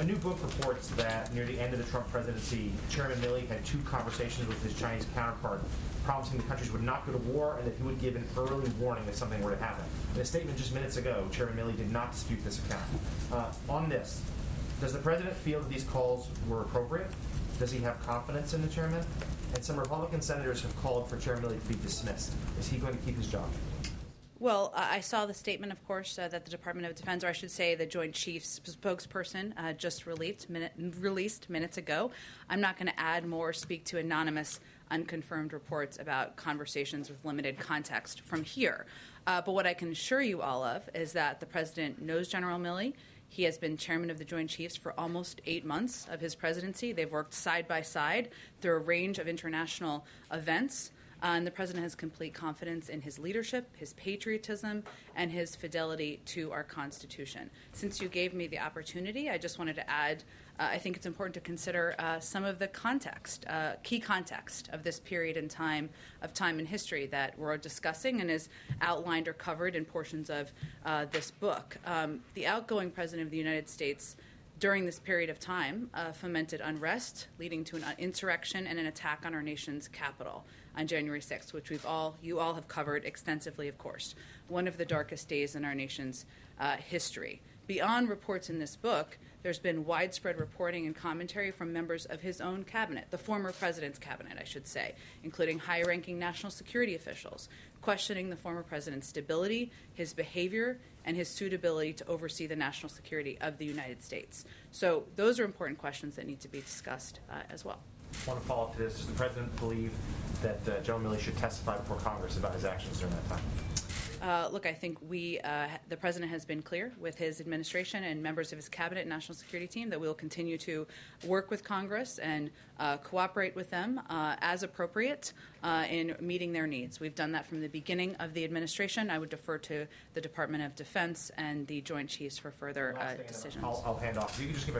A new book reports that near the end of the Trump presidency, Chairman Milley had two conversations with his Chinese counterpart, promising the countries would not go to war and that he would give an early warning if something were to happen. In a statement just minutes ago, Chairman Milley did not dispute this account. Uh, on this, does the president feel that these calls were appropriate? Does he have confidence in the chairman? And some Republican senators have called for Chairman Milley to be dismissed. Is he going to keep his job? Well, I saw the statement, of course, uh, that the Department of Defense, or I should say, the Joint Chiefs spokesperson, uh, just released, minute, released minutes ago. I'm not going to add more, speak to anonymous, unconfirmed reports about conversations with limited context from here. Uh, but what I can assure you all of is that the president knows General Milley. He has been chairman of the Joint Chiefs for almost eight months of his presidency. They've worked side by side through a range of international events. Uh, and the president has complete confidence in his leadership, his patriotism, and his fidelity to our Constitution. Since you gave me the opportunity, I just wanted to add uh, I think it's important to consider uh, some of the context, uh, key context of this period in time of time in history that we're discussing and is outlined or covered in portions of uh, this book. Um, the outgoing president of the United States during this period of time uh, fomented unrest, leading to an insurrection and an attack on our nation's capital on January 6th, which we've all, you all have covered extensively, of course. One of the darkest days in our nation's uh, history. Beyond reports in this book, there's been widespread reporting and commentary from members of his own cabinet, the former president's cabinet, I should say, including high ranking national security officials, questioning the former president's stability, his behavior, and his suitability to oversee the national security of the United States. So, those are important questions that need to be discussed uh, as well. I want to follow up to this. Does the president believe that uh, Joe Milley should testify before Congress about his actions during that time? Uh, look, I think we, uh, the president has been clear with his administration and members of his cabinet and national security team that we will continue to work with Congress and uh, cooperate with them uh, as appropriate uh, in meeting their needs. We've done that from the beginning of the administration. I would defer to the Department of Defense and the Joint Chiefs for further uh, decisions. I'll, I'll hand off. You can just give a